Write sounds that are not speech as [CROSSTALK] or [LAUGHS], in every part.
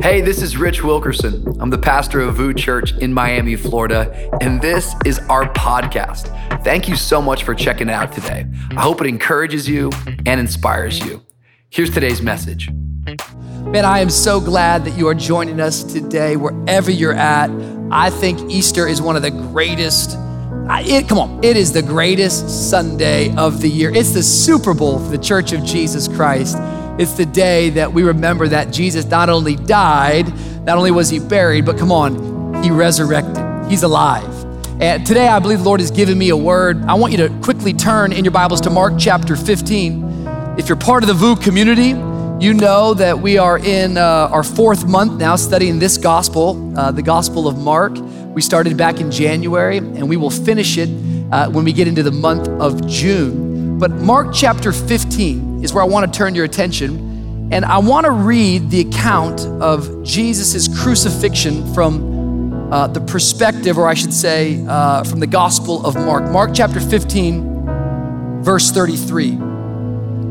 Hey, this is Rich Wilkerson. I'm the pastor of VOUS Church in Miami, Florida, and this is our podcast. Thank you so much for checking it out today. I hope it encourages you and inspires you. Here's today's message. Man, I am so glad that you are joining us today, wherever you're at. I think Easter is one of the greatest. It, come on, it is the greatest Sunday of the year. It's the Super Bowl for the Church of Jesus Christ. It's the day that we remember that Jesus not only died, not only was he buried, but come on, he resurrected. He's alive. And today I believe the Lord has given me a word. I want you to quickly turn in your Bibles to Mark chapter 15. If you're part of the VOUS community, you know that we are in uh, our fourth month now studying this gospel, uh, the Gospel of Mark. We started back in January and we will finish it uh, when we get into the month of June. But Mark chapter 15 is where I want to turn your attention. And I want to read the account of Jesus' crucifixion from uh, the perspective, or I should say, uh, from the Gospel of Mark. Mark chapter 15, verse 33.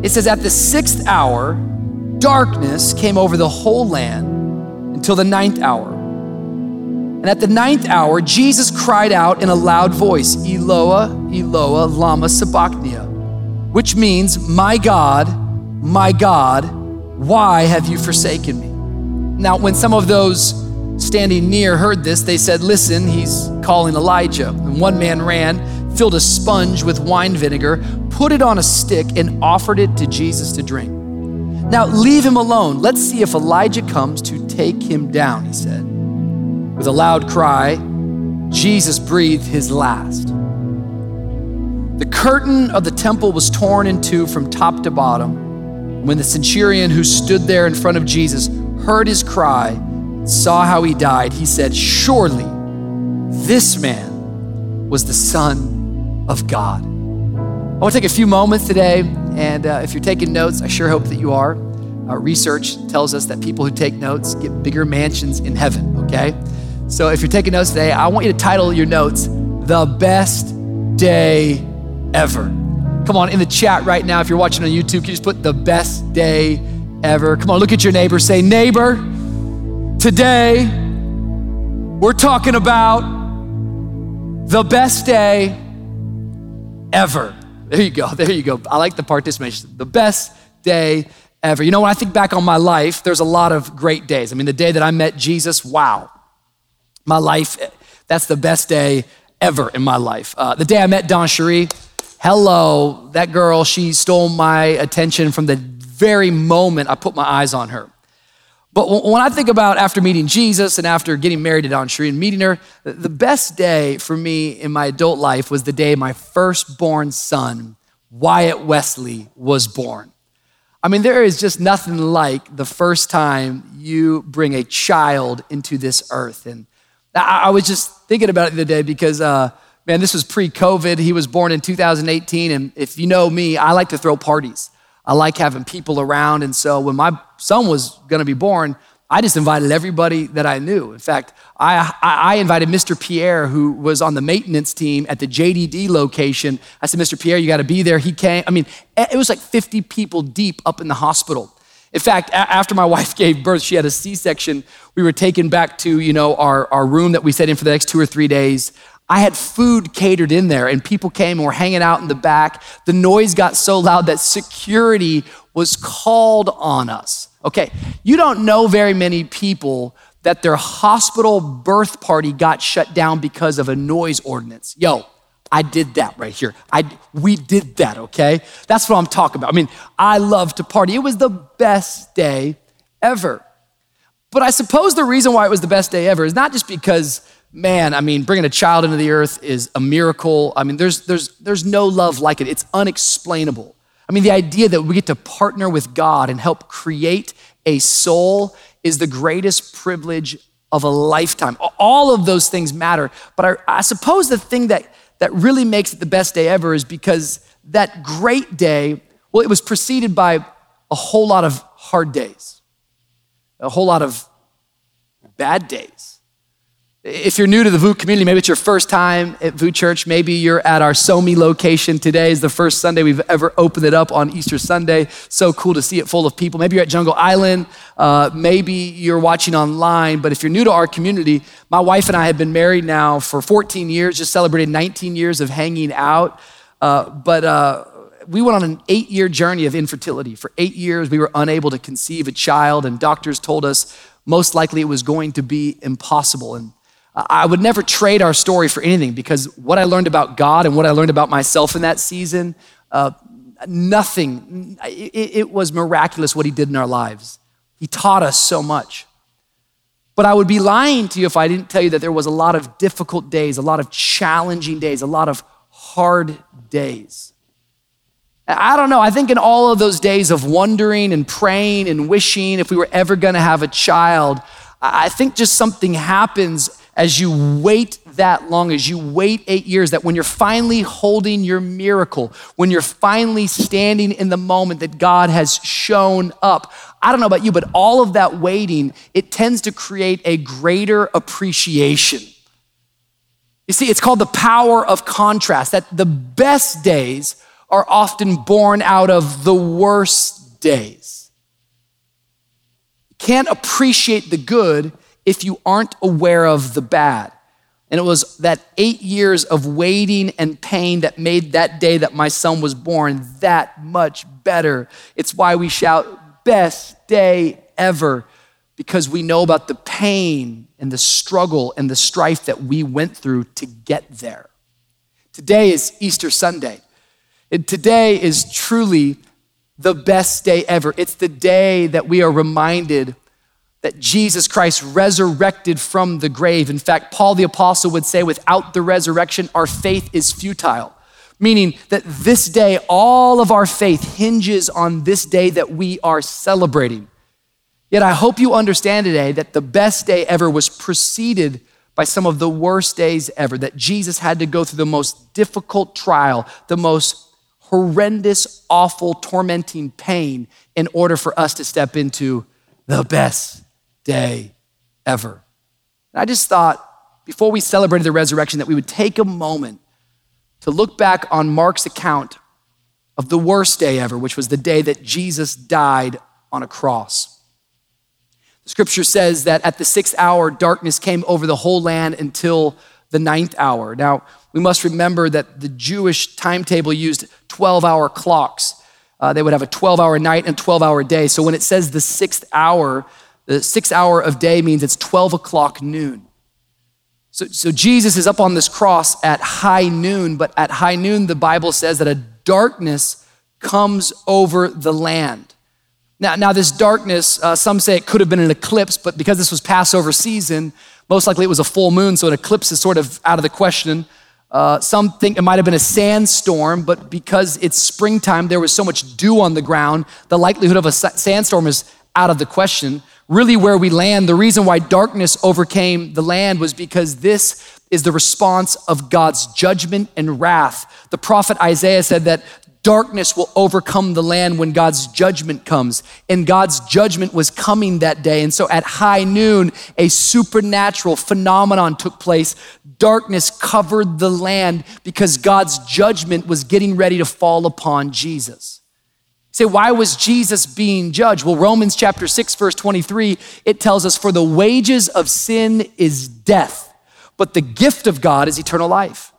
It says, At the sixth hour, darkness came over the whole land until the ninth hour. And at the ninth hour, Jesus cried out in a loud voice, Eloah, Eloah, Lama Sabachthani which means, My God, my God, why have you forsaken me? Now, when some of those standing near heard this, they said, Listen, he's calling Elijah. And one man ran, filled a sponge with wine vinegar, put it on a stick, and offered it to Jesus to drink. Now, leave him alone. Let's see if Elijah comes to take him down, he said. With a loud cry, Jesus breathed his last. The curtain of the temple was torn in two from top to bottom. When the centurion who stood there in front of Jesus heard his cry, saw how he died, he said, Surely this man was the Son of God. I want to take a few moments today, and uh, if you're taking notes, I sure hope that you are. Uh, research tells us that people who take notes get bigger mansions in heaven, okay? So if you're taking notes today, I want you to title your notes, The Best Day ever. Come on, in the chat right now, if you're watching on YouTube, can you just put the best day ever? Come on, look at your neighbor. Say, neighbor, today we're talking about the best day ever. There you go. [LAUGHS] There you go. I like the participation. The best day ever. You know, when I think back on my life, there's a lot of great days. I mean, the day that I met Jesus, wow. My life, that's the best day ever in my life. Uh, the day I met DawnCheré, hello, that girl, she stole my attention from the very moment I put my eyes on her. But when I think about after meeting Jesus and after getting married to DawnCheré and meeting her, the best day for me in my adult life was the day my firstborn son, Wyatt Wesley, was born. I mean, there is just nothing like the first time you bring a child into this earth. And I, was just thinking about it the other day because uh, Man, this was pre COVID. He was born in 2018. And if you know me, I like to throw parties. I like having people around. And so when my son was going to be born, I just invited everybody that I knew. In fact, I, I, invited Mr. Pierre, who was on the maintenance team at the JDD location. I said, Mr. Pierre, you got to be there. He came. I mean, eh, it was like 50 people deep up in the hospital. In fact, after my [LAUGHS] wife gave birth, she had a C-section. We were taken back to, you know, our, our room that we set in for the next two or three days. I had food catered in there, and people came and were hanging out in the back. The noise got so loud that security was called on us. Okay, you don't know very many people that their hospital birth party got shut down because of a noise ordinance. Yo, I did that right here. I, we did that, okay? That's what I'm talking about. I mean, I love to party. It was the best day ever. But I suppose the reason why it was the best day ever is not just because man, I mean, bringing a child into the earth is a miracle. I mean, there's, there's, there's no love like it, it's unexplainable. I mean, the idea that we get to partner with God and help create a soul is the greatest privilege of a lifetime. All of those things matter. But I, I suppose the thing that, that really makes it the best day ever is because that great day, well, it was preceded by a whole lot of hard days, a whole lot of bad days. If you're new to the VOUS community, maybe it's your first time at VOUS Church. Maybe you're at our SOMI location. Today is the first Sunday we've ever opened it up on Easter Sunday. So cool to see it full of people. Maybe you're at Jungle Island. Uh, maybe you're watching online. But if you're new to our community, my wife and I have been married now for 14 years, just celebrated 19 years of hanging out. Uh, but uh, we went on an eight year journey of infertility. For eight years, we were unable to conceive a child, and doctors told us most likely it was going to be impossible. And I would never trade our story for anything because what I learned about God and what I learned about myself in that season, uh, nothing, it, it was miraculous what He did in our lives. He taught us so much. But I would be lying to you if I didn't tell you that there was a lot of difficult days, a lot of challenging days, a lot of hard days. I don't know. I think in all of those days of wondering and praying and wishing if we were ever going to have a child, I think just something happens as you wait that long, as you wait eight years, that when you're finally holding your miracle, when you're finally standing in the moment that God has shown up, I don't know about you, but all of that waiting, it tends to create a greater appreciation. You see, it's called the power of contrast, that the best days are often born out of the worst days. You can't appreciate the good if you aren't aware of the bad. And it was that eight years of waiting and pain that made that day that my son was born that much better. It's why we shout, best day ever, because we know about the pain and the struggle and the strife that we went through to get there. Today is Easter Sunday. And today is truly the best day ever. It's the day that we are reminded that Jesus Christ resurrected from the grave. In fact, Paul the Apostle would say, without the resurrection, our faith is futile. Meaning that this day, all of our faith hinges on this day that we are celebrating. Yet I hope you understand today that the best day ever was preceded by some of the worst days ever, that Jesus had to go through the most difficult trial, the most horrendous, awful, tormenting pain in order for us to step into the best day ever. And I just thought before we celebrated the resurrection that we would take a moment to look back on Mark's account of the worst day ever, which was the day that Jesus died on a cross. The scripture says that at the sixth hour, darkness came over the whole land until the ninth hour. Now, we must remember that the Jewish timetable used 12 hour clocks. Uh, they would have a 12 hour night and 12 hour day. So when it says the sixth hour, the sixth hour of day means it's 12 o'clock noon. So, so Jesus is up on this cross at high noon, but at high noon, the Bible says that a darkness comes over the land. Now, now this darkness, uh, some say it could have been an eclipse, but because this was Passover season, most likely it was a full moon, so an eclipse is sort of out of the question. Uh, some think it might have been a sandstorm, but because it's springtime, there was so much dew on the ground, the likelihood of a sandstorm is out of the question really where we land. The reason why darkness overcame the land was because this is the response of God's judgment and wrath. The prophet Isaiah said that darkness will overcome the land when God's judgment comes. And God's judgment was coming that day. And so at high noon, a supernatural phenomenon took place. Darkness covered the land because God's judgment was getting ready to fall upon Jesus. Say, why was Jesus being judged? Well, Romans chapter 6, verse 23, it tells us, For the wages of sin is death, but the gift of God is eternal life.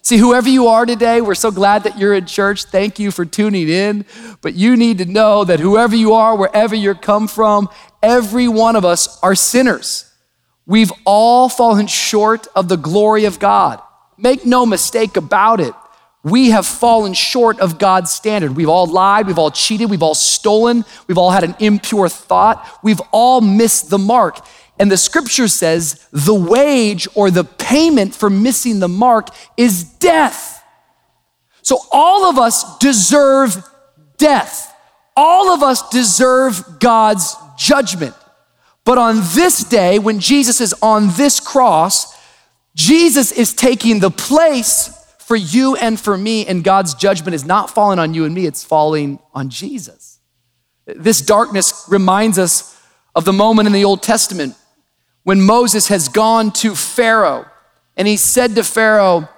See, whoever you are today, we're so glad that you're in church. Thank you for tuning in. But you need to know that whoever you are, wherever you come from, every one of us are sinners. We've all fallen short of the glory of God. Make no mistake about it we have fallen short of God's standard. We've all lied, we've all cheated, we've all stolen, we've all had an impure thought, we've all missed the mark. And the scripture says the wage or the payment for missing the mark is death. So all of us deserve death. All of us deserve God's judgment. But on this day, when Jesus is on this cross, Jesus is taking the place for you and for me, and God's judgment is not falling on you and me, it's falling on Jesus. This darkness reminds us of the moment in the Old Testament when Moses has gone to Pharaoh and he said to Pharaoh,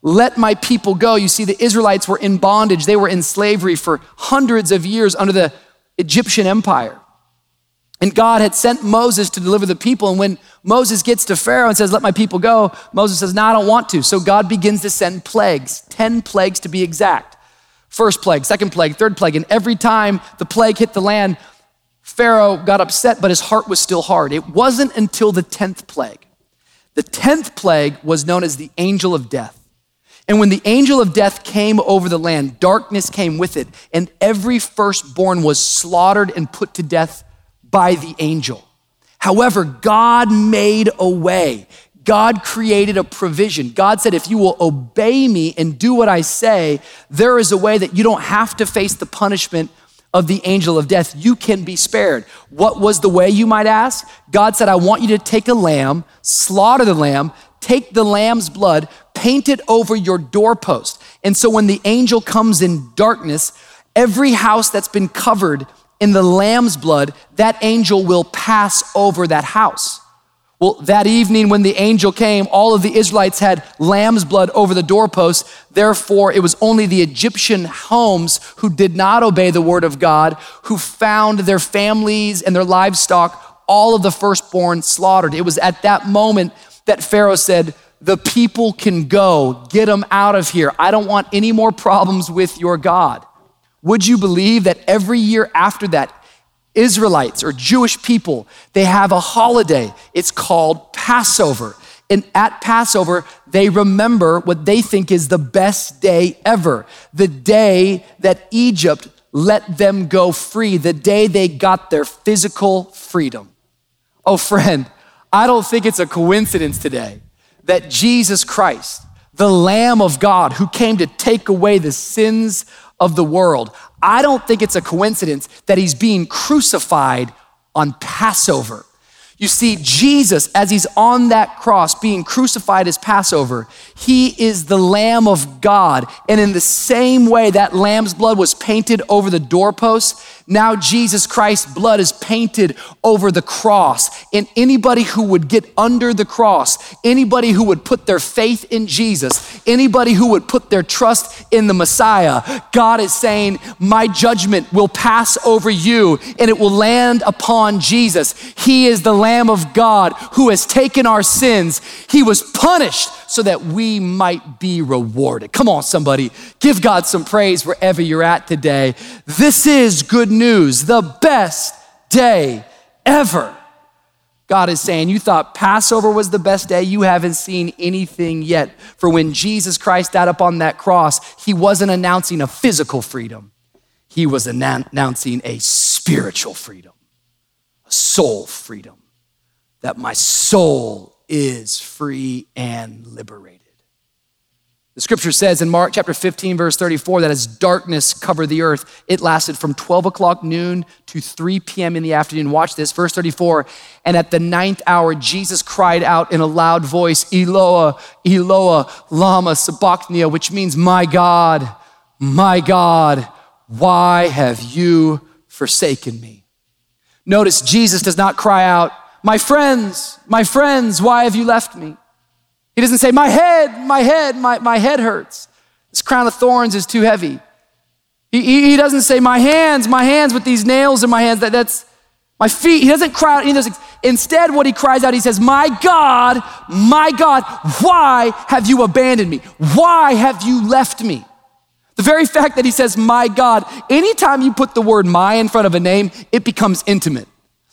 Let my people go. You see, the Israelites were in bondage, they were in slavery for hundreds of years under the Egyptian empire. And God had sent Moses to deliver the people. And when Moses gets to Pharaoh and says, Let my people go, Moses says, No, I don't want to. So God begins to send plagues, 10 plagues to be exact. First plague, second plague, third plague. And every time the plague hit the land, Pharaoh got upset, but his heart was still hard. It wasn't until the 10th plague. The 10th plague was known as the angel of death. And when the angel of death came over the land, darkness came with it, and every firstborn was slaughtered and put to death by the angel. However, God made a way. God created a provision. God said, if you will obey me and do what I say, there is a way that you don't have to face the punishment of the angel of death. You can be spared. What was the way, you might ask? God said, I want you to take a lamb, slaughter the lamb, take the lamb's blood, paint it over your doorpost. And so when the angel comes in darkness, every house that's been covered in the lamb's blood, that angel will pass over that house. Well, that evening when the angel came, all of the Israelites had lamb's blood over the doorpost. Therefore, it was only the Egyptian homes who did not obey the word of God, who found their families and their livestock, all of the firstborn slaughtered. It was at that moment that Pharaoh said, The people can go, get them out of here. I don't want any more problems with your God. Would you believe that every year after that, Israelites or Jewish people, they have a holiday. It's called Passover. And at Passover, they remember what they think is the best day ever the day that Egypt let them go free, the day they got their physical freedom. Oh, friend, I don't think it's a coincidence today that Jesus Christ, the Lamb of God who came to take away the sins of the world. I don't think it's a coincidence that he's being crucified on Passover. You see, Jesus, as he's on that cross being crucified as Passover, he is the Lamb of God. And in the same way that lamb's blood was painted over the doorposts, now Jesus Christ's blood is painted over the cross. And anybody who would get under the cross, anybody who would put their faith in Jesus, anybody who would put their trust in the Messiah, God is saying, My judgment will pass over you and it will land upon Jesus. He is the Lamb of God who has taken our sins. He was punished so that we might be rewarded. Come on, somebody, give God some praise wherever you're at today. This is good news, the best day ever. God is saying, You thought Passover was the best day. You haven't seen anything yet. For when Jesus Christ died up on that cross, he wasn't announcing a physical freedom, he was announcing a spiritual freedom, a soul freedom. That my soul is free and liberated. The scripture says in Mark chapter 15, verse 34, that as darkness covered the earth, it lasted from 12 o'clock noon to 3 p.m. in the afternoon. Watch this, verse 34. And at the ninth hour, Jesus cried out in a loud voice, Eloah, Eloah, Lama Sabachthani, which means, My God, my God, why have you forsaken me? Notice Jesus does not cry out, my friends, my friends, why have you left me? He doesn't say, My head, my head, my, my head hurts. This crown of thorns is too heavy. He, he, doesn't say, My hands, my hands with these nails in my hands, that, that's my feet. He doesn't cry out any of those things. Instead, what he cries out, he says, My God, my God, why have you abandoned me? Why have you left me? The very fact that he says, My God, anytime you put the word my in front of a name, it becomes intimate.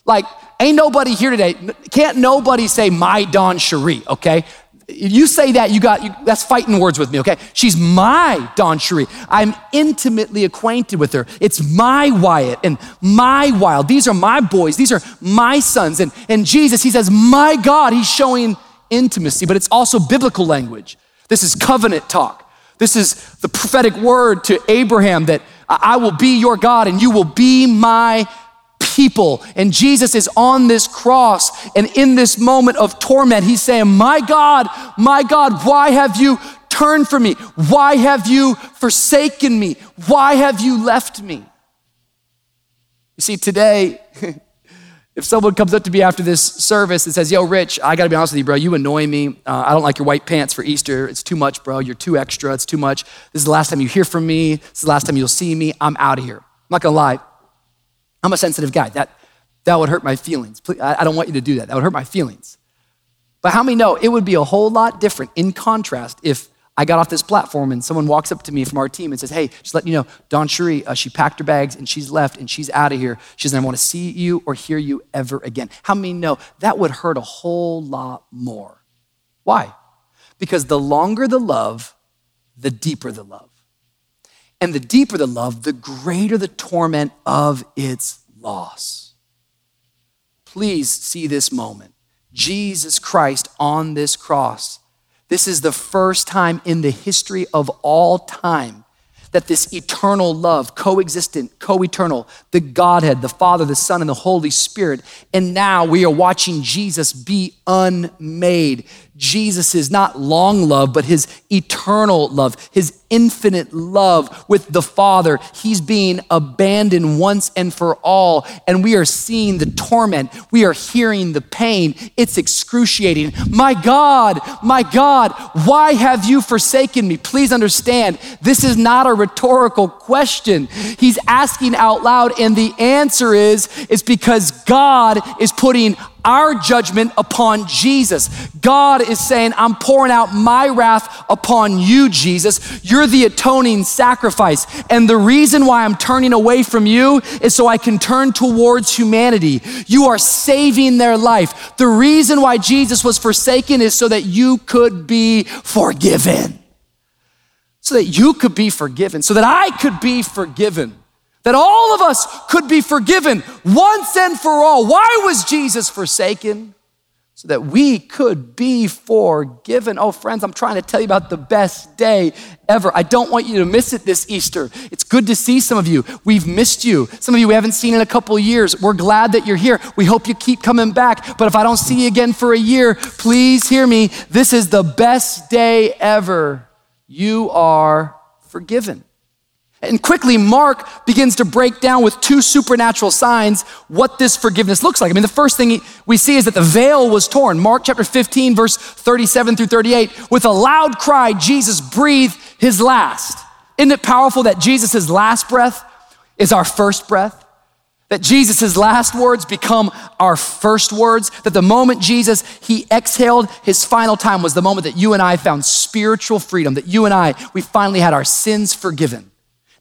Like, ain't nobody here today, can't nobody say my DawnCheré, okay? You say that, you got, you, that's fighting words with me, okay? She's my DawnCheré. I'm intimately acquainted with her. It's my Wyatt and my Wilde. These are my boys. These are my sons. And, and Jesus, he says, my God, he's showing intimacy, but it's also biblical language. This is covenant talk. This is the prophetic word to Abraham that I will be your God and you will be my people. And Jesus is on this cross. And in this moment of torment, he's saying, My God, my God, why have you turned from me? Why have you forsaken me? Why have you left me? You see, today, [LAUGHS] if someone comes up to me after this service and says, Yo, Rich, I gotta be honest with you, bro, you annoy me. Uh, I don't like your white pants for Easter. It's too much, bro. You're too extra. It's too much. This is the last time you hear from me. This is the last time you'll see me. I'm out of here. I'm not gonna lie. I'm a sensitive guy. That, that would hurt my feelings. Please, I, don't want you to do that. That would hurt my feelings. But how many know it would be a whole lot different in contrast if I got off this platform and someone walks up to me from our team and says, Hey, just letting you know, DawnCheré, uh, she packed her bags and she's left and she's out of here. She doesn't want to see you or hear you ever again. How many know that would hurt a whole lot more? Why? Because the longer the love, the deeper the love. And the deeper the love, the greater the torment of its loss. Please see this moment. Jesus Christ on this cross. This is the first time in the history of all time that this eternal love, coexistent, co eternal, the Godhead, the Father, the Son, and the Holy Spirit. And now we are watching Jesus be unmade. Jesus is not long love, but his eternal love, his infinite love with the Father. He's being abandoned once and for all. And we are seeing the torment. We are hearing the pain. It's excruciating. My God, my God, why have you forsaken me? Please understand, this is not a rhetorical question. He's asking out loud, and the answer is, it's because God is putting our judgment upon Jesus. God is saying, I'm pouring out my wrath upon you, Jesus. You're the atoning sacrifice. And the reason why I'm turning away from you is so I can turn towards humanity. You are saving their life. The reason why Jesus was forsaken is so that you could be forgiven. So that you could be forgiven, so that I could be forgiven that all of us could be forgiven once and for all. Why was Jesus forsaken? So that we could be forgiven. Oh, friends, I'm trying to tell you about the best day ever. I don't want you to miss it this Easter. It's good to see some of you. We've missed you. Some of you we haven't seen in a couple years. We're glad that you're here. We hope you keep coming back. But if I don't see you again for a year, please hear me. This is the best day ever. You are forgiven. And quickly, Mark begins to break down with two supernatural signs what this forgiveness looks like. I mean, the first thing we see is that the veil was torn. Mark chapter 15, verse 37 through 38. With a loud cry, Jesus breathed his last. Isn't it powerful that Jesus' last breath is our first breath? That Jesus' last words become our first words. That the moment Jesus, he exhaled, his final time was the moment that you and I found spiritual freedom, that you and I, we finally had our sins forgiven.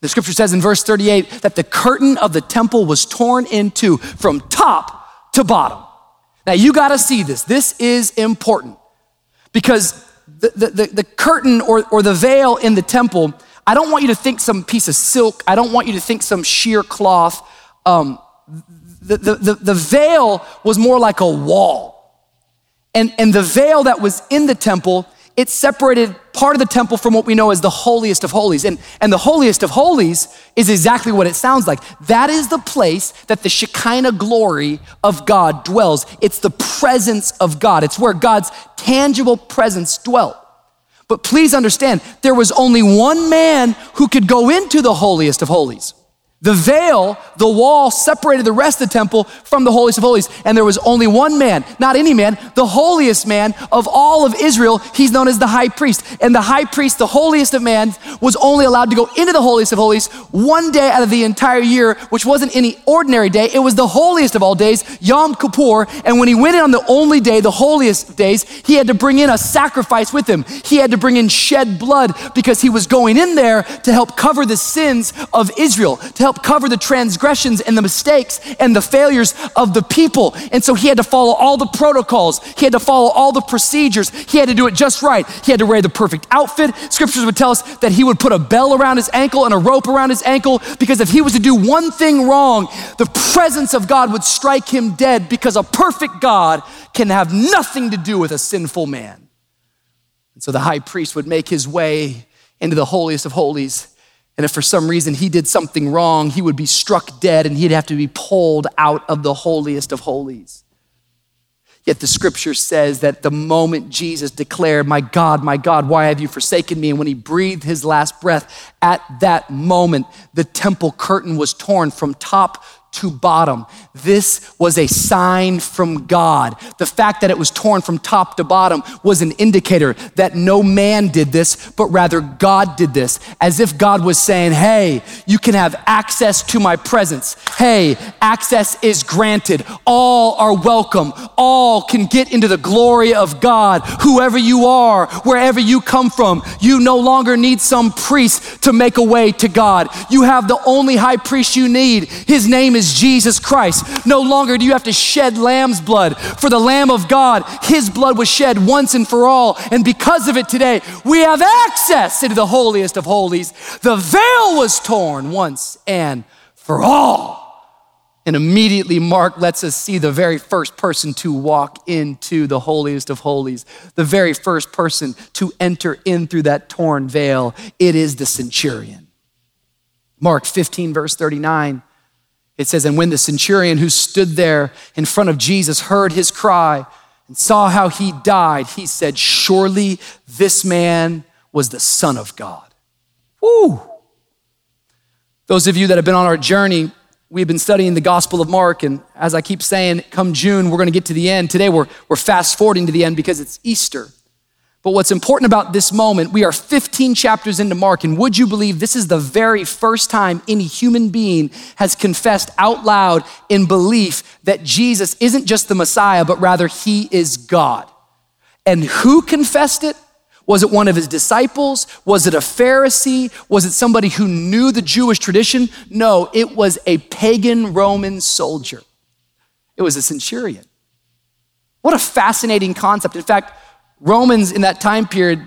The scripture says in verse 38 that the curtain of the temple was torn in two from top to bottom. Now you got to see this. This is important because the, the, the, the, curtain or, or the veil in the temple, I don't want you to think some piece of silk. I don't want you to think some sheer cloth. Um, the, the, the, the veil was more like a wall. And, and the veil that was in the temple it separated part of the temple from what we know as the holiest of holies. And, and the holiest of holies is exactly what it sounds like. That is the place that the Shekinah glory of God dwells. It's the presence of God, it's where God's tangible presence dwelt. But please understand, there was only one man who could go into the holiest of holies. The veil, the wall separated the rest of the temple from the holiest of holies. And there was only one man, not any man, the holiest man of all of Israel. He's known as the high priest. And the high priest, the holiest of man, was only allowed to go into the holiest of holies one day out of the entire year, which wasn't any ordinary day. It was the holiest of all days, Yom Kippur. And when he went in on the only day, the holiest days, he had to bring in a sacrifice with him. He had to bring in shed blood because he was going in there to help cover the sins of Israel, to help cover the transgressions and the mistakes and the failures of the people. And so he had to follow all the protocols, he had to follow all the procedures, he had to do it just right. He had to wear the perfect outfit. Scriptures would tell us that he would put a bell around his ankle and a rope around his ankle because if he was to do one thing wrong, the presence of God would strike him dead because a perfect God can have nothing to do with a sinful man. And so the high priest would make his way into the holiest of holies and if for some reason he did something wrong, he would be struck dead and he'd have to be pulled out of the holiest of holies. Yet the scripture says that the moment Jesus declared, My God, my God, why have you forsaken me? And when he breathed his last breath, at that moment, the temple curtain was torn from top to bottom. This was a sign from God. The fact that it was torn from top to bottom was an indicator that no man did this, but rather God did this, as if God was saying, Hey, you can have access to my presence. Hey, access is granted. All are welcome. All can get into the glory of God. Whoever you are, wherever you come from, you no longer need some priest to make a way to God. You have the only high priest you need. His name is Jesus Christ. No longer do you have to shed lamb's blood. For the Lamb of God, his blood was shed once and for all. And because of it today, we have access into the holiest of holies. The veil was torn once and for all. And immediately, Mark lets us see the very first person to walk into the holiest of holies, the very first person to enter in through that torn veil. It is the centurion. Mark 15, verse 39. It says, And when the centurion who stood there in front of Jesus heard his cry and saw how he died, he said, Surely this man was the Son of God. Woo! Those of you that have been on our journey, we've been studying the Gospel of Mark, and as I keep saying, come June, we're going to get to the end. Today, we're, we're fast forwarding to the end because it's Easter. But what's important about this moment, we are 15 chapters into Mark, and would you believe this is the very first time any human being has confessed out loud in belief that Jesus isn't just the Messiah, but rather he is God? And who confessed it? Was it one of his disciples? Was it a Pharisee? Was it somebody who knew the Jewish tradition? No, it was a pagan Roman soldier. It was a centurion. What a fascinating concept. In fact, Romans in that time period,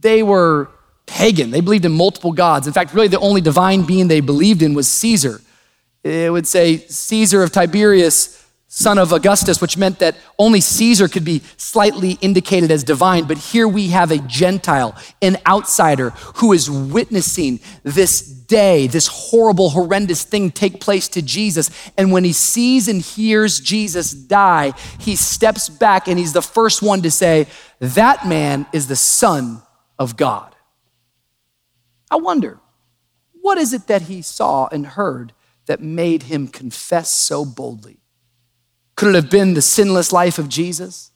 they were pagan. They believed in multiple gods. In fact, really the only divine being they believed in was Caesar. It would say Caesar of Tiberius, son of Augustus, which meant that only Caesar could be slightly indicated as divine. But here we have a Gentile, an outsider, who is witnessing this day, this horrible, horrendous thing take place to Jesus. And when he sees and hears Jesus die, he steps back and he's the first one to say, That man is the Son of God. I wonder, what is it that he saw and heard that made him confess so boldly? Could it have been the sinless life of Jesus?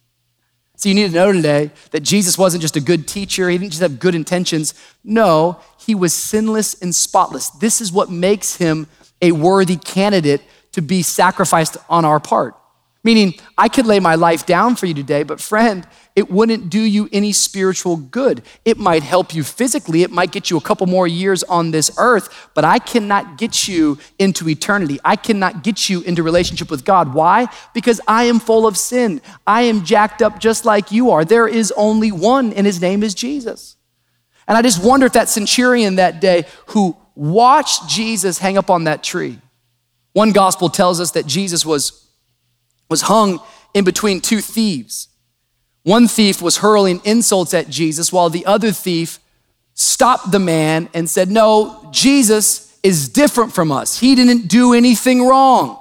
So you need to know today that Jesus wasn't just a good teacher, he didn't just have good intentions. No, he was sinless and spotless. This is what makes him a worthy candidate to be sacrificed on our part. Meaning, I could lay my life down for you today, but friend, it wouldn't do you any spiritual good. It might help you physically, it might get you a couple more years on this earth, but I cannot get you into eternity. I cannot get you into relationship with God. Why? Because I am full of sin. I am jacked up just like you are. There is only one, and his name is Jesus. And I just wonder if that centurion that day who watched Jesus hang up on that tree, one gospel tells us that Jesus was was hung in between two thieves. One thief was hurling insults at Jesus, while the other thief stopped the man and said, No, Jesus is different from us. He didn't do anything wrong.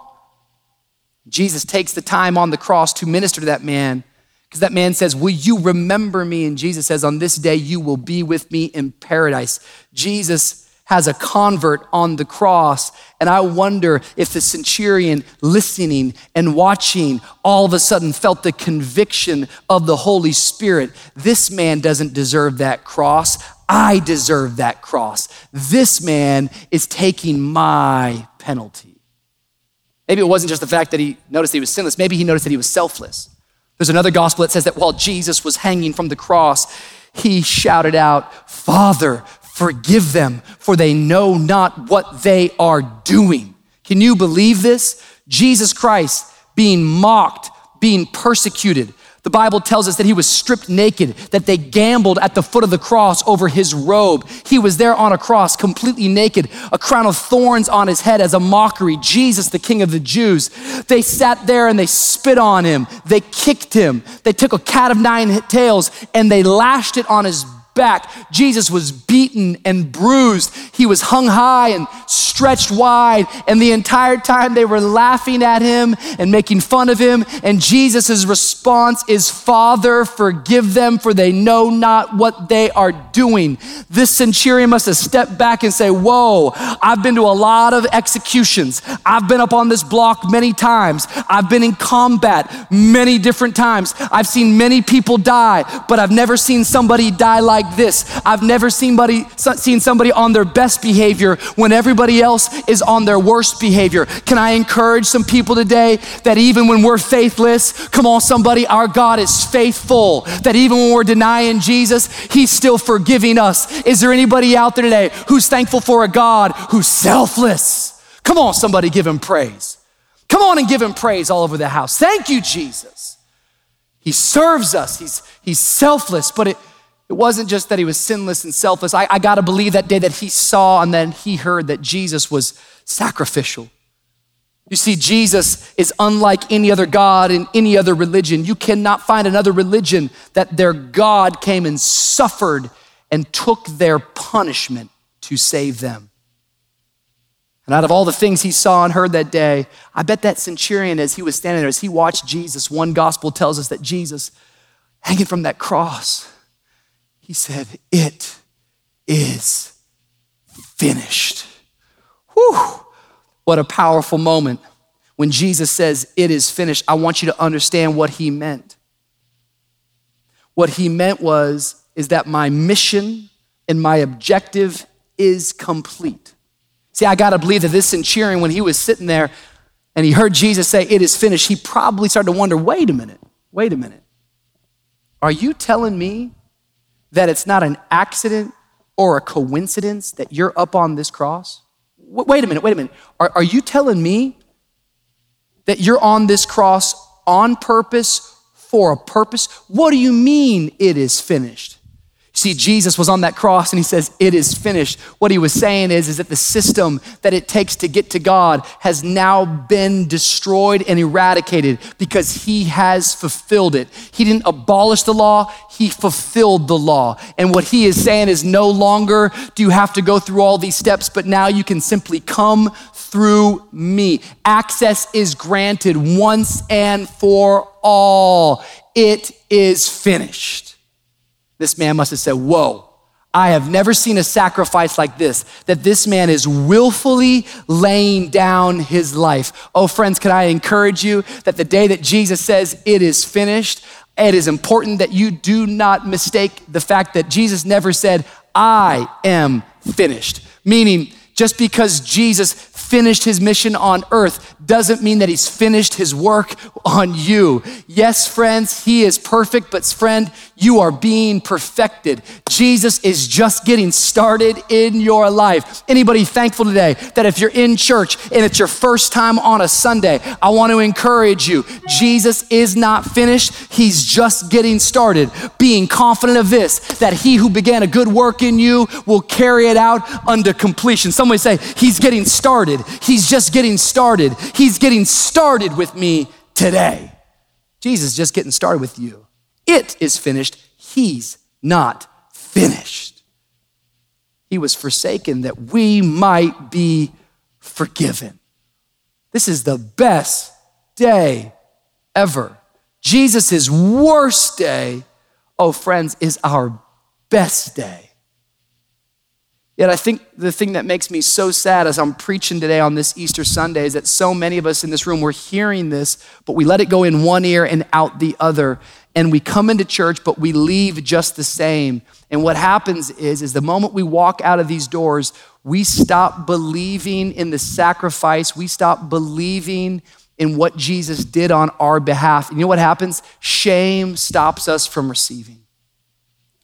Jesus takes the time on the cross to minister to that man because that man says, Will you remember me? And Jesus says, On this day you will be with me in paradise. Jesus has a convert on the cross. And I wonder if the centurion listening and watching all of a sudden felt the conviction of the Holy Spirit. This man doesn't deserve that cross. I deserve that cross. This man is taking my penalty. Maybe it wasn't just the fact that he noticed he was sinless, maybe he noticed that he was selfless. There's another gospel that says that while Jesus was hanging from the cross, he shouted out, Father, Forgive them, for they know not what they are doing. Can you believe this? Jesus Christ being mocked, being persecuted. The Bible tells us that he was stripped naked, that they gambled at the foot of the cross over his robe. He was there on a cross, completely naked, a crown of thorns on his head as a mockery. Jesus, the King of the Jews. They sat there and they spit on him. They kicked him. They took a cat of nine tails and they lashed it on his back. Jesus was beaten and bruised. He was hung high and stretched wide. And the entire time they were laughing at him and making fun of him. And Jesus' response is, Father, forgive them, for they know not what they are doing. This centurion must have stepped back and say, Whoa, I've been to a lot of executions. I've been up on this block many times. I've been in combat many different times. I've seen many people die, but I've never seen somebody die like this. I've never seen somebody, seen somebody on their best behavior when everybody else is on their worst behavior. Can I encourage some people today that even when we're faithless, come on, somebody, our God is faithful. That even when we're denying Jesus, He's still forgiving us. Is there anybody out there today who's thankful for a God who's selfless? Come on, somebody, give Him praise. Come on and give Him praise all over the house. Thank you, Jesus. He serves us, He's, he's selfless, but it, it wasn't just that he was sinless and selfless. I, I got to believe that day that he saw and then he heard that Jesus was sacrificial. You see, Jesus is unlike any other God in any other religion. You cannot find another religion that their God came and suffered and took their punishment to save them. And out of all the things he saw and heard that day, I bet that centurion, as he was standing there, as he watched Jesus, one gospel tells us that Jesus, hanging from that cross, he said, It is finished. Whew. What a powerful moment. When Jesus says, It is finished, I want you to understand what he meant. What he meant was, is that my mission and my objective is complete. See, I gotta believe that this centurion, when he was sitting there and he heard Jesus say, It is finished, he probably started to wonder, wait a minute, wait a minute. Are you telling me that it's not an accident or a coincidence that you're up on this cross? Wait a minute, wait a minute. Are, are you telling me that you're on this cross on purpose for a purpose? What do you mean it is finished? See, Jesus was on that cross and he says, It is finished. What he was saying is, is that the system that it takes to get to God has now been destroyed and eradicated because he has fulfilled it. He didn't abolish the law, he fulfilled the law. And what he is saying is, no longer do you have to go through all these steps, but now you can simply come through me. Access is granted once and for all. It is finished. This man must have said, Whoa, I have never seen a sacrifice like this, that this man is willfully laying down his life. Oh, friends, can I encourage you that the day that Jesus says it is finished, it is important that you do not mistake the fact that Jesus never said, I am finished. Meaning, just because Jesus finished his mission on earth doesn't mean that he's finished his work on you. Yes, friends, he is perfect, but friend, you are being perfected. Jesus is just getting started in your life. Anybody thankful today that if you're in church and it's your first time on a Sunday, I want to encourage you. Jesus is not finished. He's just getting started. Being confident of this, that he who began a good work in you will carry it out unto completion. Somebody say, he's getting started. He's just getting started. He's getting started with me today. Jesus just getting started with you. It is finished. He's not finished. He was forsaken that we might be forgiven. This is the best day ever. Jesus' worst day, oh, friends, is our best day. Yet I think the thing that makes me so sad as I'm preaching today on this Easter Sunday is that so many of us in this room, we're hearing this, but we let it go in one ear and out the other. And we come into church, but we leave just the same. And what happens is, is the moment we walk out of these doors, we stop believing in the sacrifice. We stop believing in what Jesus did on our behalf. And you know what happens? Shame stops us from receiving.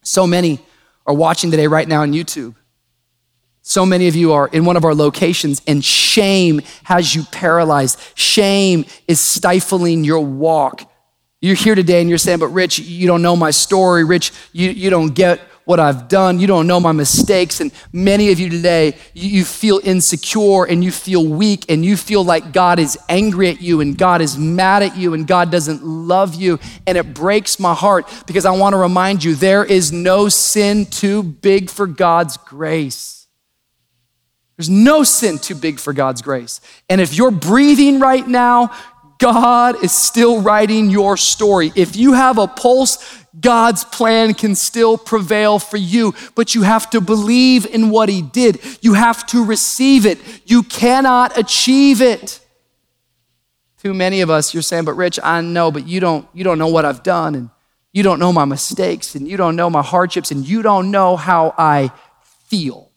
So many are watching today right now on YouTube so many of you are in one of our locations, and shame has you paralyzed. Shame is stifling your walk. You're here today and you're saying, But Rich, you don't know my story. Rich, you, you don't get what I've done. You don't know my mistakes. And many of you today, you, you feel insecure and you feel weak and you feel like God is angry at you and God is mad at you and God doesn't love you. And it breaks my heart because I want to remind you there is no sin too big for God's grace. There's no sin too big for God's grace. And if you're breathing right now, God is still writing your story. If you have a pulse, God's plan can still prevail for you, but you have to believe in what He did. You have to receive it. You cannot achieve it. Too many of us, you're saying, but Rich, I know, but you don't, you don't know what I've done, and you don't know my mistakes, and you don't know my hardships, and you don't know how I feel.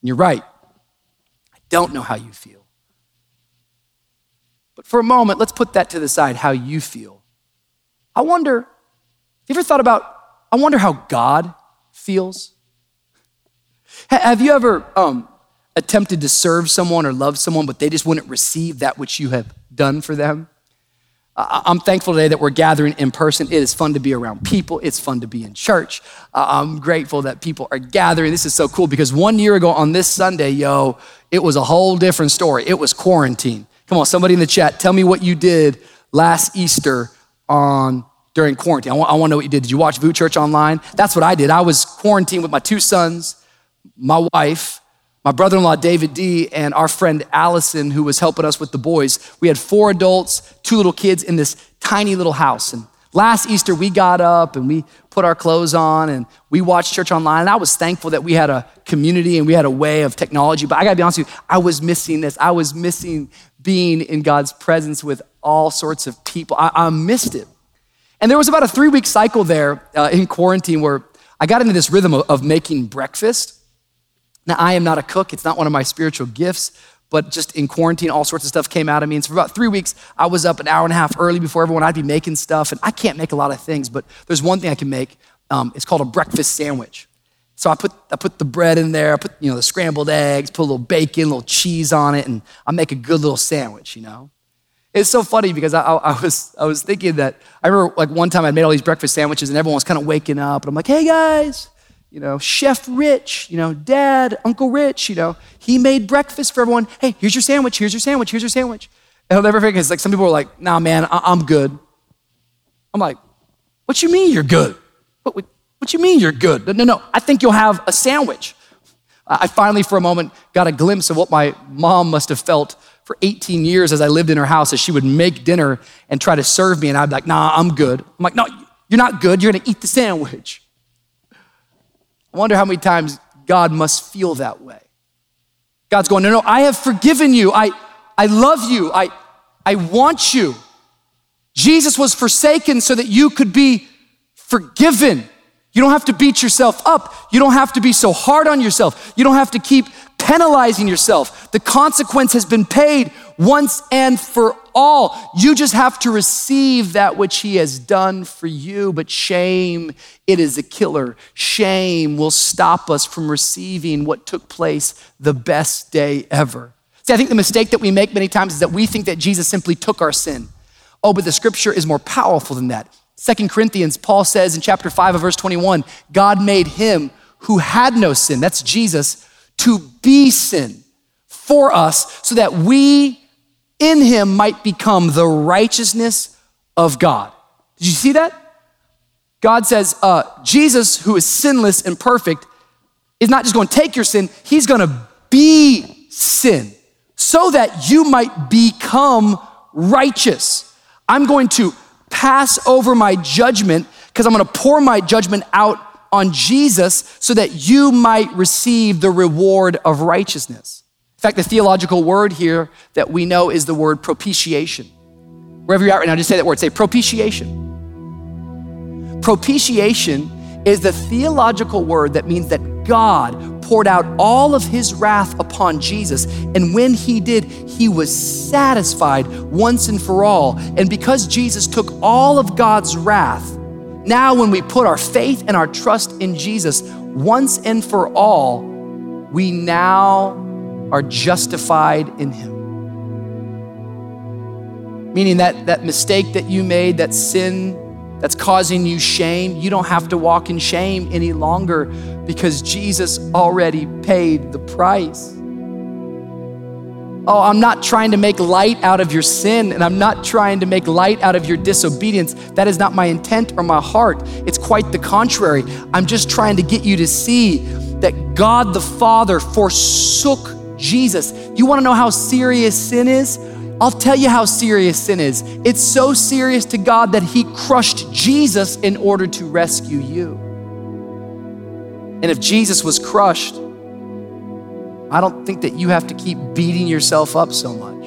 And you're right. Don't know how you feel. But for a moment, let's put that to the side, how you feel. I wonder, have you ever thought about, I wonder how God feels? Have you ever um, attempted to serve someone or love someone, but they just wouldn't receive that which you have done for them? I'm thankful today that we're gathering in person. It is fun to be around people. It's fun to be in church. I'm grateful that people are gathering. This is so cool because one year ago on this Sunday, yo, it was a whole different story. It was quarantine. Come on, somebody in the chat, tell me what you did last Easter on during quarantine. I want, I want to know what you did. Did you watch VOUS Church online? That's what I did. I was quarantined with my two sons, my wife, my brother in law, David D., and our friend Allison, who was helping us with the boys. We had four adults, two little kids in this tiny little house. And last Easter, we got up and we put our clothes on and we watched church online. And I was thankful that we had a community and we had a way of technology. But I gotta be honest with you, I was missing this. I was missing being in God's presence with all sorts of people. I, I missed it. And there was about a three week cycle there uh, in quarantine where I got into this rhythm of, of making breakfast. Now, I am not a cook, it's not one of my spiritual gifts, but just in quarantine, all sorts of stuff came out of me. And so for about three weeks, I was up an hour and a half early before everyone. I'd be making stuff, and I can't make a lot of things, but there's one thing I can make. Um, it's called a breakfast sandwich. So I put, I put the bread in there, I put, you know, the scrambled eggs, put a little bacon, a little cheese on it, and I make a good little sandwich, you know? It's so funny because I, I, was, I was thinking that, I remember like one time I made all these breakfast sandwiches and everyone was kind of waking up and I'm like, hey guys, you know, Chef Rich, you know, Dad, Uncle Rich, you know, he made breakfast for everyone. Hey, here's your sandwich, here's your sandwich, here's your sandwich. And I'll never forget because like some people were like, nah, man, I, am good. I'm like, what you mean you're good? What, what, what you mean you're good? No, no, I think you'll have a sandwich. I finally, for a moment, got a glimpse of what my mom must have felt for 18 years as I lived in her house as she would make dinner and try to serve me. And I'd be like, nah, I'm good. I'm like, no, you're not good. You're going to eat the sandwich. I wonder how many times God must feel that way. God's going, no, no, I have forgiven you. I, I love you. I, I want you. Jesus was forsaken so that you could be forgiven. You don't have to beat yourself up. You don't have to be so hard on yourself. You don't have to keep penalizing yourself. The consequence has been paid once and for all. You just have to receive that which He has done for you. But shame, it is a killer. Shame will stop us from receiving what took place the best day ever. See, I think the mistake that we make many times is that we think that Jesus simply took our sin. Oh, but the scripture is more powerful than that. Second Corinthians, Paul says in chapter 5 of verse 21, God made him who had no sin, that's Jesus, to be sin for us so that we in him might become the righteousness of God. Did you see that? God says, uh, Jesus, who is sinless and perfect, is not just going to take your sin, he's going to be sin so that you might become righteous. I'm going to pass over my judgment because I'm going to pour my judgment out on Jesus so that you might receive the reward of righteousness. In fact, the theological word here that we know is the word propitiation. Wherever you're at right now, just say that word. Say propitiation. Propitiation is the theological word that means that God poured out all of his wrath upon Jesus. And when he did, he was satisfied once and for all. And because Jesus took all of God's wrath, now when we put our faith and our trust in Jesus once and for all, we now are justified in him. Meaning that that mistake that you made, that sin that's causing you shame, you don't have to walk in shame any longer because Jesus already paid the price. Oh, I'm not trying to make light out of your sin and I'm not trying to make light out of your disobedience. That is not my intent or my heart. It's quite the contrary. I'm just trying to get you to see that God the Father forsook Jesus. You want to know how serious sin is? I'll tell you how serious sin is. It's so serious to God that He crushed Jesus in order to rescue you. And if Jesus was crushed, I don't think that you have to keep beating yourself up so much.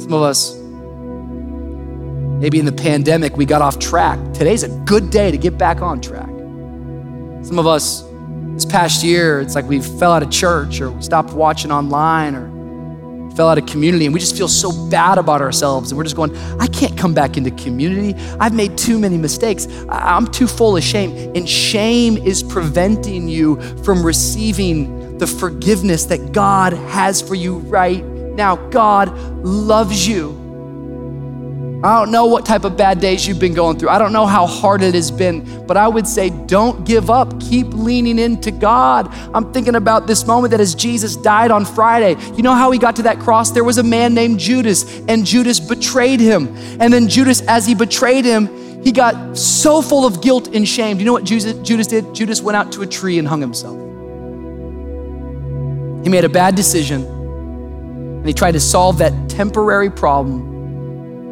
Some of us, maybe in the pandemic, we got off track. Today's a good day to get back on track. Some of us, this past year, it's like we fell out of church or we stopped watching online or fell out of community and we just feel so bad about ourselves and we're just going, I can't come back into community. I've made too many mistakes. I'm too full of shame. And shame is preventing you from receiving the forgiveness that God has for you right now. God loves you. I don't know what type of bad days you've been going through. I don't know how hard it has been, but I would say don't give up. Keep leaning into God. I'm thinking about this moment that as Jesus died on Friday, you know how he got to that cross? There was a man named Judas, and Judas betrayed him. And then Judas, as he betrayed him, he got so full of guilt and shame. Do you know what Judas did? Judas went out to a tree and hung himself. He made a bad decision, and he tried to solve that temporary problem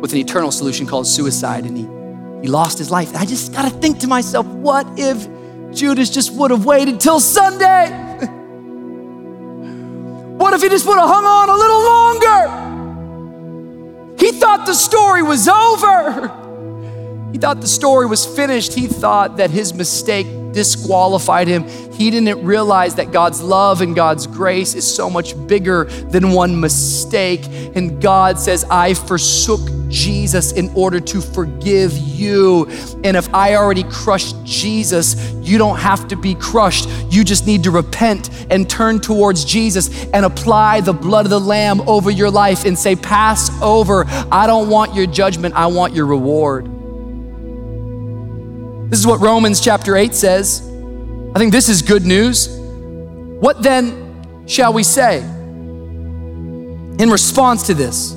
with an eternal solution called suicide, and he, he lost his life. I just got to think to myself, what if Judas just would have waited till Sunday? [LAUGHS] what if he just would have hung on a little longer? He thought the story was over. [LAUGHS] He thought the story was finished. He thought that his mistake disqualified him. He didn't realize that God's love and God's grace is so much bigger than one mistake. And God says, I forsook Jesus in order to forgive you. And if I already crushed Jesus, you don't have to be crushed. You just need to repent and turn towards Jesus and apply the blood of the Lamb over your life and say, Pass over. I don't want your judgment, I want your reward. This is what Romans chapter 8 says. I think this is good news. What then shall we say in response to this?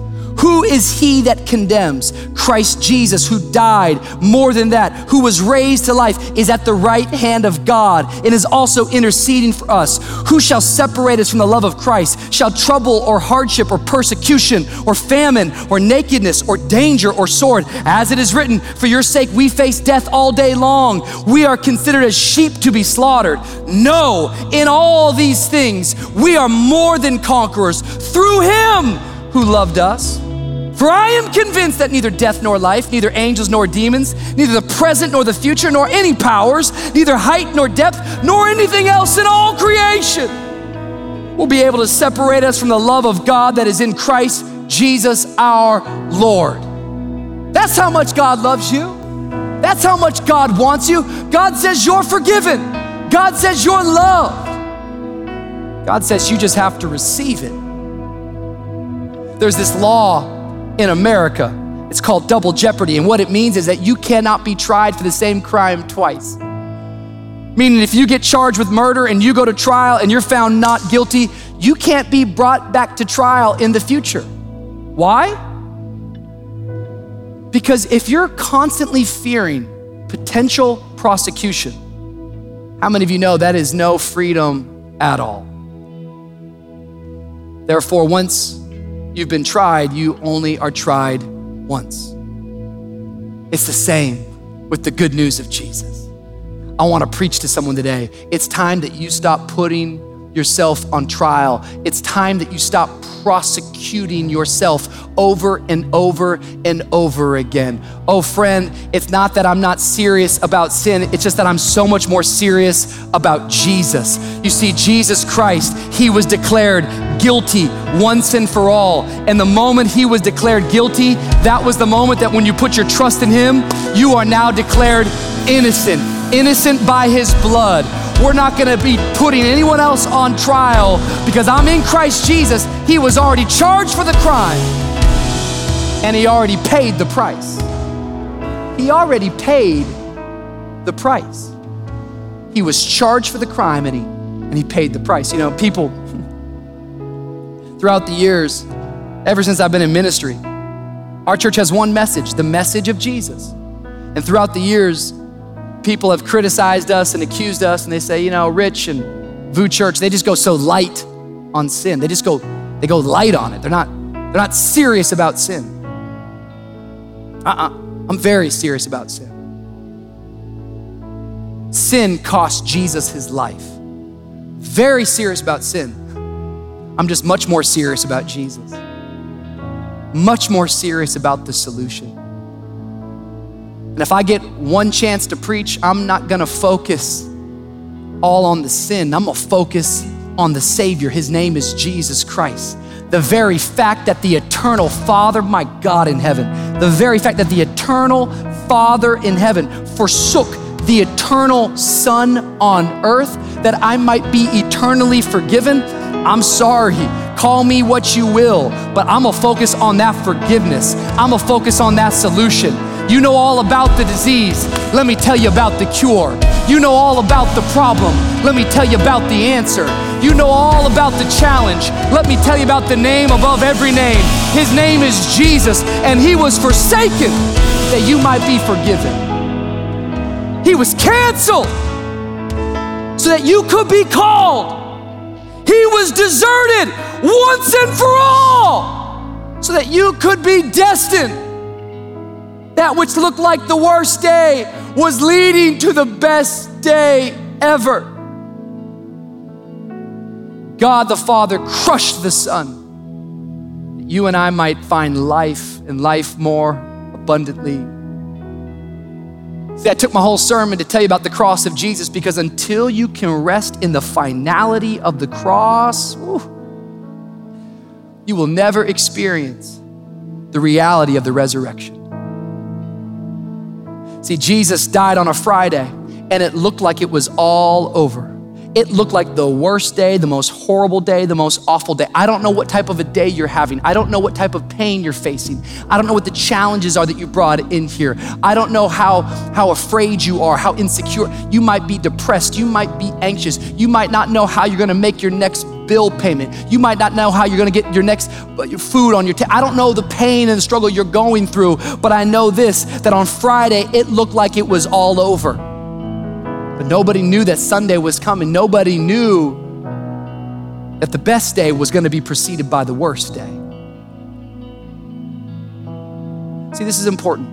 Who is he that condemns? Christ Jesus, who died, more than that, who was raised to life, is at the right hand of God and is also interceding for us. Who shall separate us from the love of Christ? Shall trouble or hardship or persecution or famine or nakedness or danger or sword? As it is written, for your sake we face death all day long. We are considered as sheep to be slaughtered. No, in all these things we are more than conquerors through him who loved us. For I am convinced that neither death nor life, neither angels nor demons, neither the present nor the future, nor any powers, neither height nor depth, nor anything else in all creation will be able to separate us from the love of God that is in Christ Jesus our Lord. That's how much God loves you. That's how much God wants you. God says you're forgiven. God says you're loved. God says you just have to receive it. There's this law in America. It's called double jeopardy. And what it means is that you cannot be tried for the same crime twice. Meaning, if you get charged with murder and you go to trial and you're found not guilty, you can't be brought back to trial in the future. Why? Because if you're constantly fearing potential prosecution, how many of you know that is no freedom at all? Therefore, once you've been tried, you only are tried once. It's the same with the good news of Jesus. I want to preach to someone today. It's time that you stop putting yourself on trial. It's time that you stop prosecuting yourself over and over and over again. Oh, friend, it's not that I'm not serious about sin, it's just that I'm so much more serious about Jesus. You see, Jesus Christ, he was declared guilty once and for all. And the moment he was declared guilty, that was the moment that when you put your trust in him, you are now declared innocent, innocent by his blood. We're not gonna be putting anyone else on trial because I'm in Christ Jesus. He was already charged for the crime and he already paid the price. He already paid the price. He was charged for the crime and he, and he paid the price. You know, people, [LAUGHS] throughout the years, ever since I've been in ministry, our church has one message the message of Jesus. And throughout the years, people have criticized us and accused us, and they say, you know, Rich and VOUS Church, they just go so light on sin. They just go, they go light on it. They're not, they're not serious about sin. Uh-uh. I'm very serious about sin. Sin cost Jesus his life. Very serious about sin. I'm just much more serious about Jesus. Much more serious about the solution. And if I get one chance to preach, I'm not gonna focus all on the sin. I'm gonna focus on the Savior. His name is Jesus Christ. The very fact that the eternal Father, my God in heaven, the very fact that the eternal Father in heaven forsook the eternal Son on earth that I might be eternally forgiven. I'm sorry. Call me what you will, but I'm gonna focus on that forgiveness. I'm gonna focus on that solution. You know all about the disease. Let me tell you about the cure. You know all about the problem. Let me tell you about the answer. You know all about the challenge. Let me tell you about the name above every name. His name is Jesus, and He was forsaken that you might be forgiven. He was canceled so that you could be called. He was deserted once and for all so that you could be destined. That which looked like the worst day was leading to the best day ever. God the Father crushed the Son that you and I might find life and life more abundantly. See, I took my whole sermon to tell you about the cross of Jesus because until you can rest in the finality of the cross, you will never experience the reality of the resurrection. See, Jesus died on a Friday and it looked like it was all over. It looked like the worst day, the most horrible day, the most awful day. I don't know what type of a day you're having. I don't know what type of pain you're facing. I don't know what the challenges are that you brought in here. I don't know how, how afraid you are, how insecure. You might be depressed. You might be anxious. You might not know how you're gonna make your next bill payment. You might not know how you're gonna get your next uh, food on your table. I don't know the pain and the struggle you're going through, but I know this that on Friday it looked like it was all over. But nobody knew that Sunday was coming. Nobody knew that the best day was gonna be preceded by the worst day. See, this is important.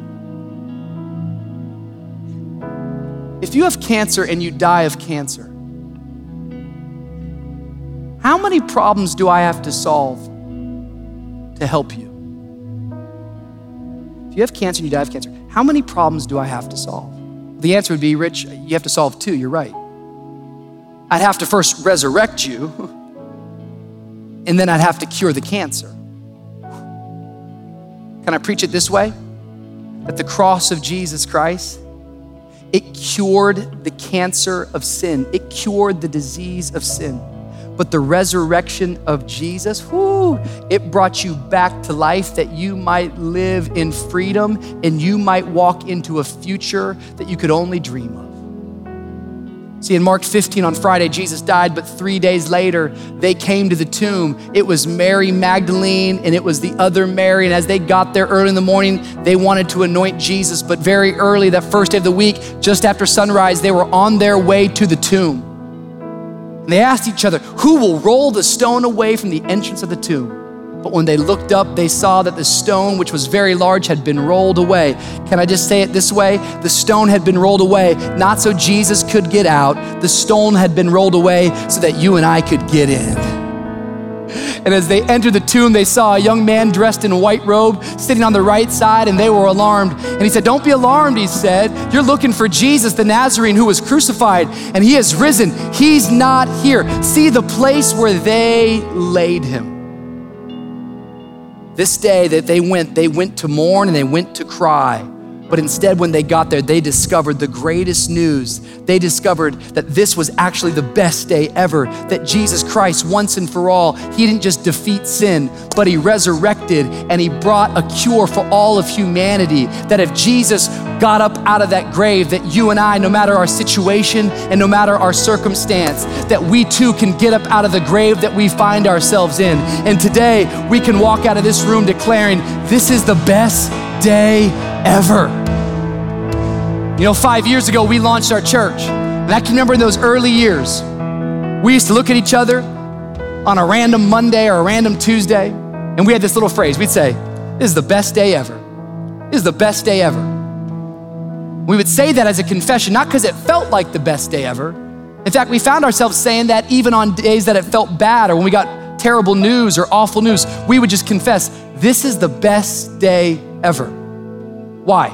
If you have cancer and you die of cancer, how many problems do I have to solve to help you? If you have cancer and you die of cancer, how many problems do I have to solve? The answer would be, Rich, you have to solve two. You're right. I'd have to first resurrect you, and then I'd have to cure the cancer. Can I preach it this way? That the cross of Jesus Christ, it cured the cancer of sin, it cured the disease of sin. But the resurrection of Jesus, whoo, it brought you back to life that you might live in freedom and you might walk into a future that you could only dream of. See, in Mark 15 on Friday, Jesus died, but three days later, they came to the tomb. It was Mary Magdalene and it was the other Mary. And as they got there early in the morning, they wanted to anoint Jesus. But very early, that first day of the week, just after sunrise, they were on their way to the tomb. And they asked each other, Who will roll the stone away from the entrance of the tomb? But when they looked up, they saw that the stone, which was very large, had been rolled away. Can I just say it this way? The stone had been rolled away, not so Jesus could get out. The stone had been rolled away so that you and I could get in. And as they entered the tomb, they saw a young man dressed in white robe sitting on the right side, and they were alarmed. And he said, Don't be alarmed, he said. You're looking for Jesus, the Nazarene, who was crucified, and he has risen. He's not here. See the place where they laid him. This day that they went, they went to mourn and they went to cry. But instead, when they got there, they discovered the greatest news. They discovered that this was actually the best day ever, that Jesus Christ, once and for all, He didn't just defeat sin, but He resurrected and He brought a cure for all of humanity. That if Jesus got up out of that grave, that you and I, no matter our situation and no matter our circumstance, that we too can get up out of the grave that we find ourselves in. And today, we can walk out of this room declaring, This is the best day ever. You know, five years ago, we launched our church. And I can remember in those early years, we used to look at each other on a random Monday or a random Tuesday, and we had this little phrase. We'd say, This is the best day ever. This is the best day ever. We would say that as a confession, not because it felt like the best day ever. In fact, we found ourselves saying that even on days that it felt bad or when we got terrible news or awful news, we would just confess, This is the best day ever. Why?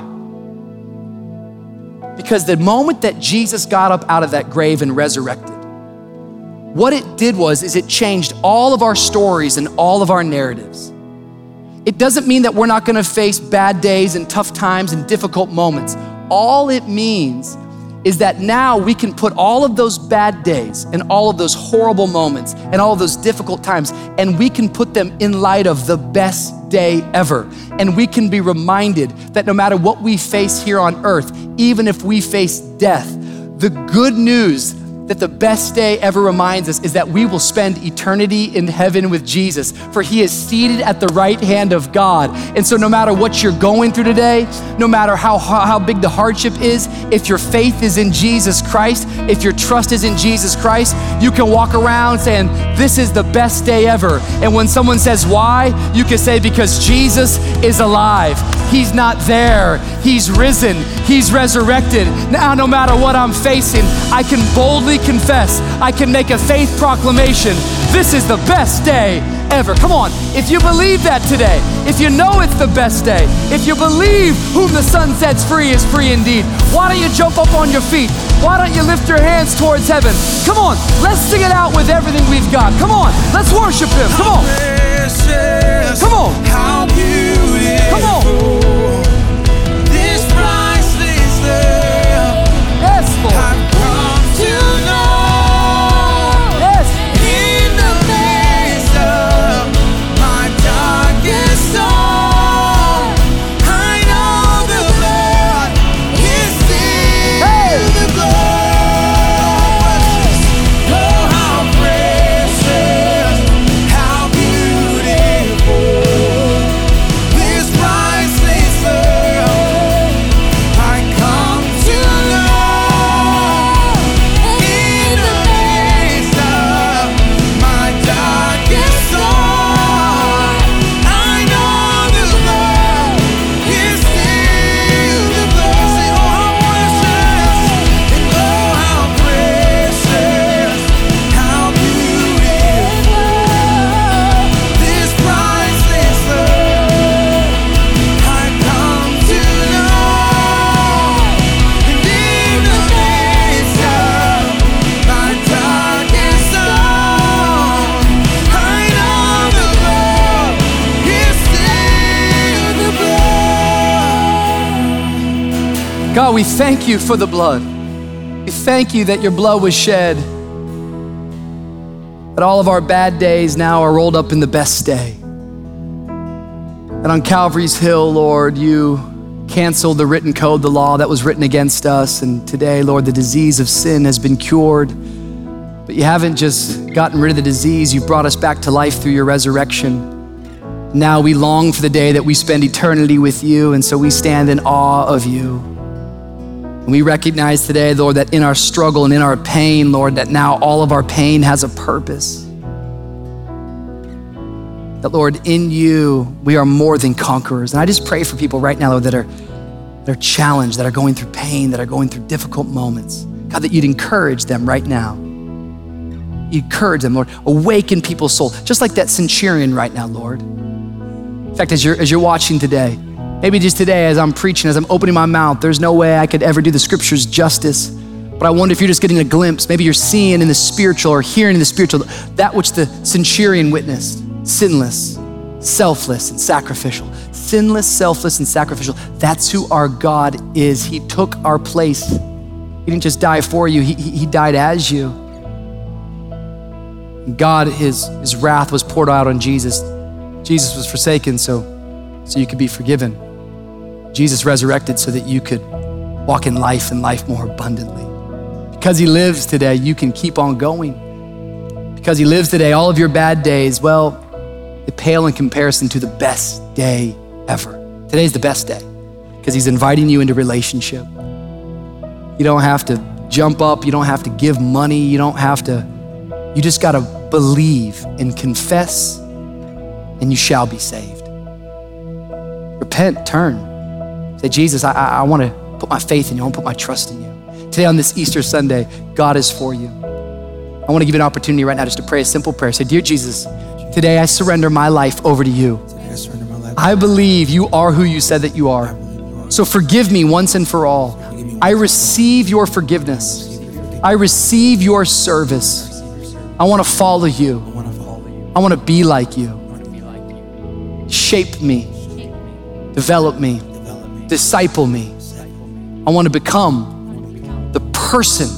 Because the moment that Jesus got up out of that grave and resurrected, what it did was is it changed all of our stories and all of our narratives. It doesn't mean that we're not going to face bad days and tough times and difficult moments. All it means is that now we can put all of those bad days and all of those horrible moments and all of those difficult times and we can put them in light of the best day ever. And we can be reminded that no matter what we face here on earth, even if we face death, the good news that the best day ever reminds us is that we will spend eternity in heaven with Jesus, for he is seated at the right hand of God. And so, no matter what you're going through today, no matter how, how big the hardship is, if your faith is in Jesus Christ, if your trust is in Jesus Christ, you can walk around saying, This is the best day ever. And when someone says, Why? you can say, Because Jesus is alive. He's not there. He's risen. He's resurrected. Now, no matter what I'm facing, I can boldly confess. I can make a faith proclamation. This is the best day ever. Come on. If you believe that today, if you know it's the best day, if you believe whom the son sets free is free indeed, why don't you jump up on your feet? Why don't you lift your hands towards heaven? Come on. Let's sing it out with everything we've got. Come on. Let's worship Him. Come on. Come on. Come on. God, we thank you for the blood. We thank you that your blood was shed. That all of our bad days now are rolled up in the best day. And on Calvary's Hill, Lord, you canceled the written code, the law that was written against us. And today, Lord, the disease of sin has been cured. But you haven't just gotten rid of the disease, you brought us back to life through your resurrection. Now we long for the day that we spend eternity with you, and so we stand in awe of you. We recognize today, Lord, that in our struggle and in our pain, Lord, that now all of our pain has a purpose. that, Lord, in you, we are more than conquerors. And I just pray for people right now, Lord, that are, that are challenged, that are going through pain, that are going through difficult moments. God, that you'd encourage them right now. Encourage them, Lord. Awaken people's soul, just like that centurion right now, Lord. In fact, as you're, as you're watching today, maybe just today as I'm preaching, as I'm opening my mouth, there's no way I could ever do the scriptures justice. But I wonder if you're just getting a glimpse. Maybe you're seeing in the spiritual or hearing in the spiritual that which the centurion witnessed sinless, selfless, and sacrificial. Sinless, selfless, and sacrificial. That's who our God is. He took our place. He didn't just die for you, He, he died as you. God, his, his wrath was poured out on Jesus. Jesus was forsaken so, so you could be forgiven. Jesus resurrected so that you could walk in life and life more abundantly. Because he lives today, you can keep on going. Because he lives today, all of your bad days, well, they pale in comparison to the best day ever. Today's the best day because he's inviting you into relationship. You don't have to jump up, you don't have to give money, you don't have to, you just got to believe and confess, and you shall be saved. Repent, turn. Say, Jesus, I, I, I want to put my faith in you, I want to put my trust in you. Today on this Easter Sunday, God is for you. I want to give you an opportunity right now just to pray a simple prayer. Say, Dear Jesus, today I surrender my life over to you. I surrender my life. I believe you are who you said that you are. So forgive me once and for all. I receive your forgiveness. I receive your service. I want to follow you. I want to follow you. I want to be like you. I want to be like you. Shape me, Develop me. Disciple me. I want to become the person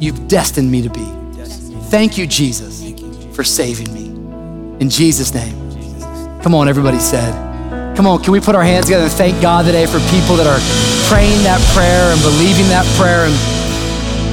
you've destined me to be. Thank you, Jesus, Thank you, Jesus. for saving me. In Jesus' name. Come on, everybody said. Come on, can we put our hands together and thank God today for people that are praying that prayer and believing that prayer? And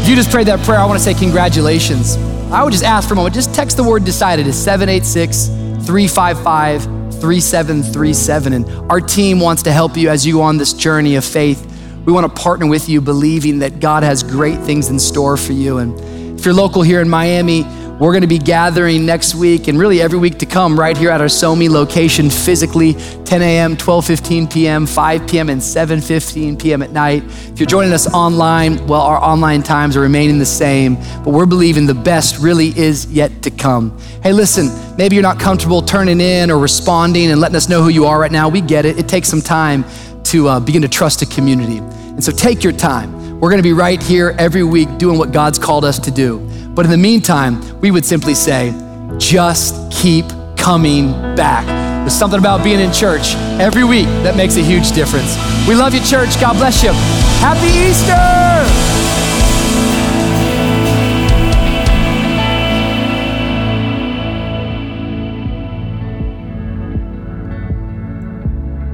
if you just prayed that prayer, I want to say congratulations. I would just ask for a moment, just text the word decided to 786 355 3737. And our team wants to help you as you go on this journey of faith. We want to partner with you, believing that God has great things in store for you. And if you're local here in Miami, we're going to be gathering next week and really every week to come right here at our SOMI location physically 10 a.m., 12:15 p.m., 5 p.m., and 7:15 p.m. at night. If you're joining us online, well, our online times are remaining the same, but we're believing the best really is yet to come. Hey, listen, maybe you're not comfortable turning in or responding and letting us know who you are right now. We get it. It takes some time to uh, begin to trust a community. And so take your time. We're going to be right here every week doing what God's called us to do. But in the meantime, we would simply say, just keep coming back. There's something about being in church every week that makes a huge difference. We love you, church. God bless you. Happy Easter!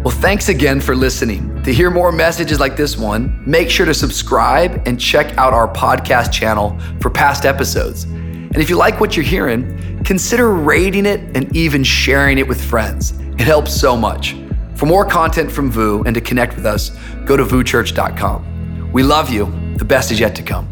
Well, thanks again for listening. To hear more messages like this one, make sure to subscribe and check out our podcast channel for past episodes. And if you like what you're hearing, consider rating it and even sharing it with friends. It helps so much. For more content from VOUS and to connect with us, go to vouschurch.com. We love you. The best is yet to come.